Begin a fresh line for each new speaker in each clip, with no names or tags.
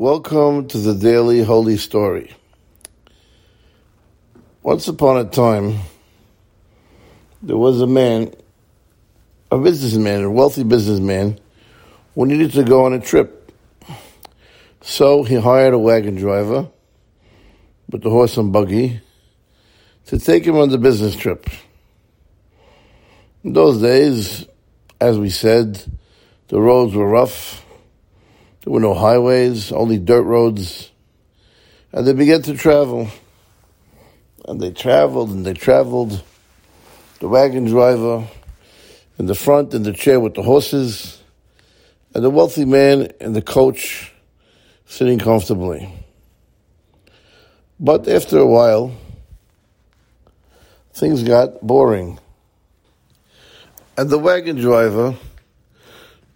Welcome to the Daily Holy Story. Once upon a time, there was a man, a businessman, a wealthy businessman, who needed to go on a trip. So he hired a wagon driver with the horse and buggy to take him on the business trip. In those days, as we said, the roads were rough there were no highways, only dirt roads. And they began to travel. And they traveled and they traveled. The wagon driver in the front in the chair with the horses, and the wealthy man in the coach sitting comfortably. But after a while, things got boring. And the wagon driver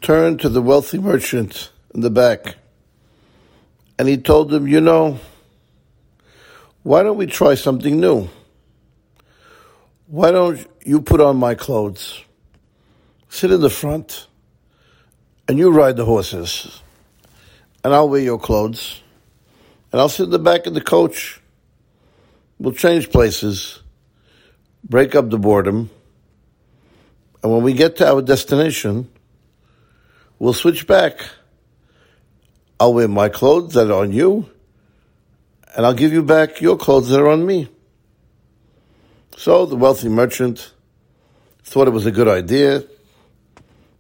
turned to the wealthy merchant in the back. And he told them, you know, why don't we try something new? Why don't you put on my clothes, sit in the front, and you ride the horses, and I'll wear your clothes, and I'll sit in the back of the coach. We'll change places, break up the boredom, and when we get to our destination, we'll switch back I'll wear my clothes that are on you, and I'll give you back your clothes that are on me. So the wealthy merchant thought it was a good idea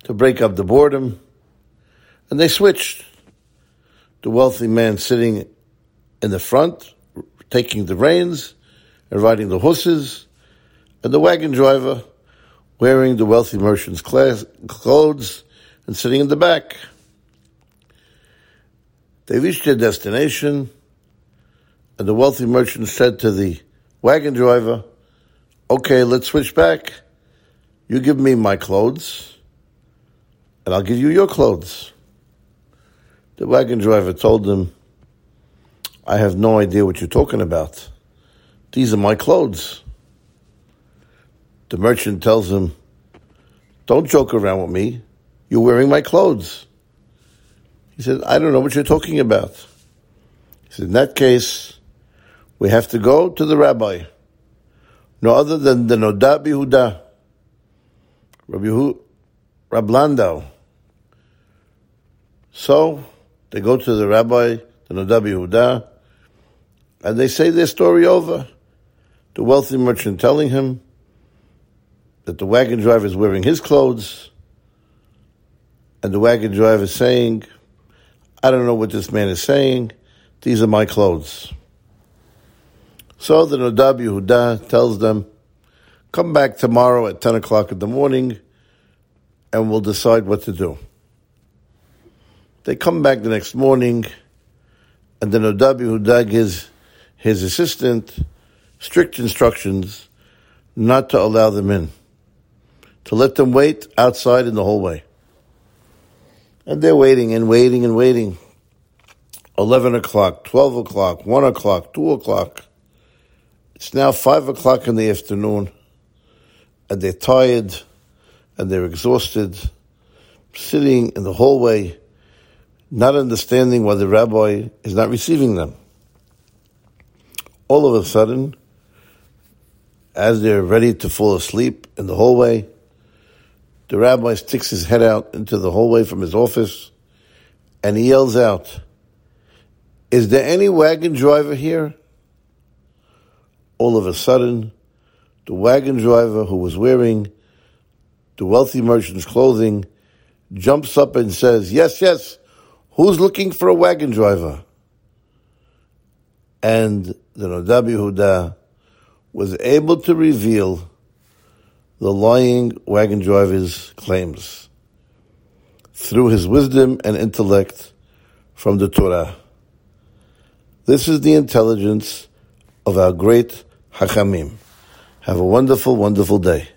to break up the boredom, and they switched. The wealthy man sitting in the front, taking the reins and riding the horses, and the wagon driver wearing the wealthy merchant's clothes and sitting in the back. They reached their destination, and the wealthy merchant said to the wagon driver, Okay, let's switch back. You give me my clothes, and I'll give you your clothes. The wagon driver told him, I have no idea what you're talking about. These are my clothes. The merchant tells him, Don't joke around with me. You're wearing my clothes. He said, I don't know what you're talking about. He said, in that case, we have to go to the rabbi. No other than the Noda BiYehuda, Rabbi Hu, Rab Landau. So, they go to the rabbi, the Noda BiYehuda, and they say their story over. The wealthy merchant telling him that the wagon driver is wearing his clothes, and the wagon driver saying, I don't know what this man is saying. These are my clothes. So the Noda BiYehuda tells them, come back tomorrow at 10 o'clock in the morning and we'll decide what to do. They come back the next morning and the Noda BiYehuda gives his assistant strict instructions not to allow them in, to let them wait outside in the hallway. And they're waiting and waiting and waiting. 11 o'clock, 12 o'clock, 1 o'clock, 2 o'clock. It's now 5 o'clock in the afternoon, and they're tired and they're exhausted, sitting in the hallway, not understanding why the rabbi is not receiving them. All of a sudden, as they're ready to fall asleep in the hallway, the rabbi sticks his head out into the hallway from his office and he yells out, Is there any wagon driver here? All of a sudden, the wagon driver who was wearing the wealthy merchant's clothing jumps up and says, Yes, yes, who's looking for a wagon driver? And the Noda BiYehuda was able to reveal the lying wagon driver's claims through his wisdom and intellect from the Torah. This is the intelligence of our great Hachamim. Have a wonderful, wonderful day.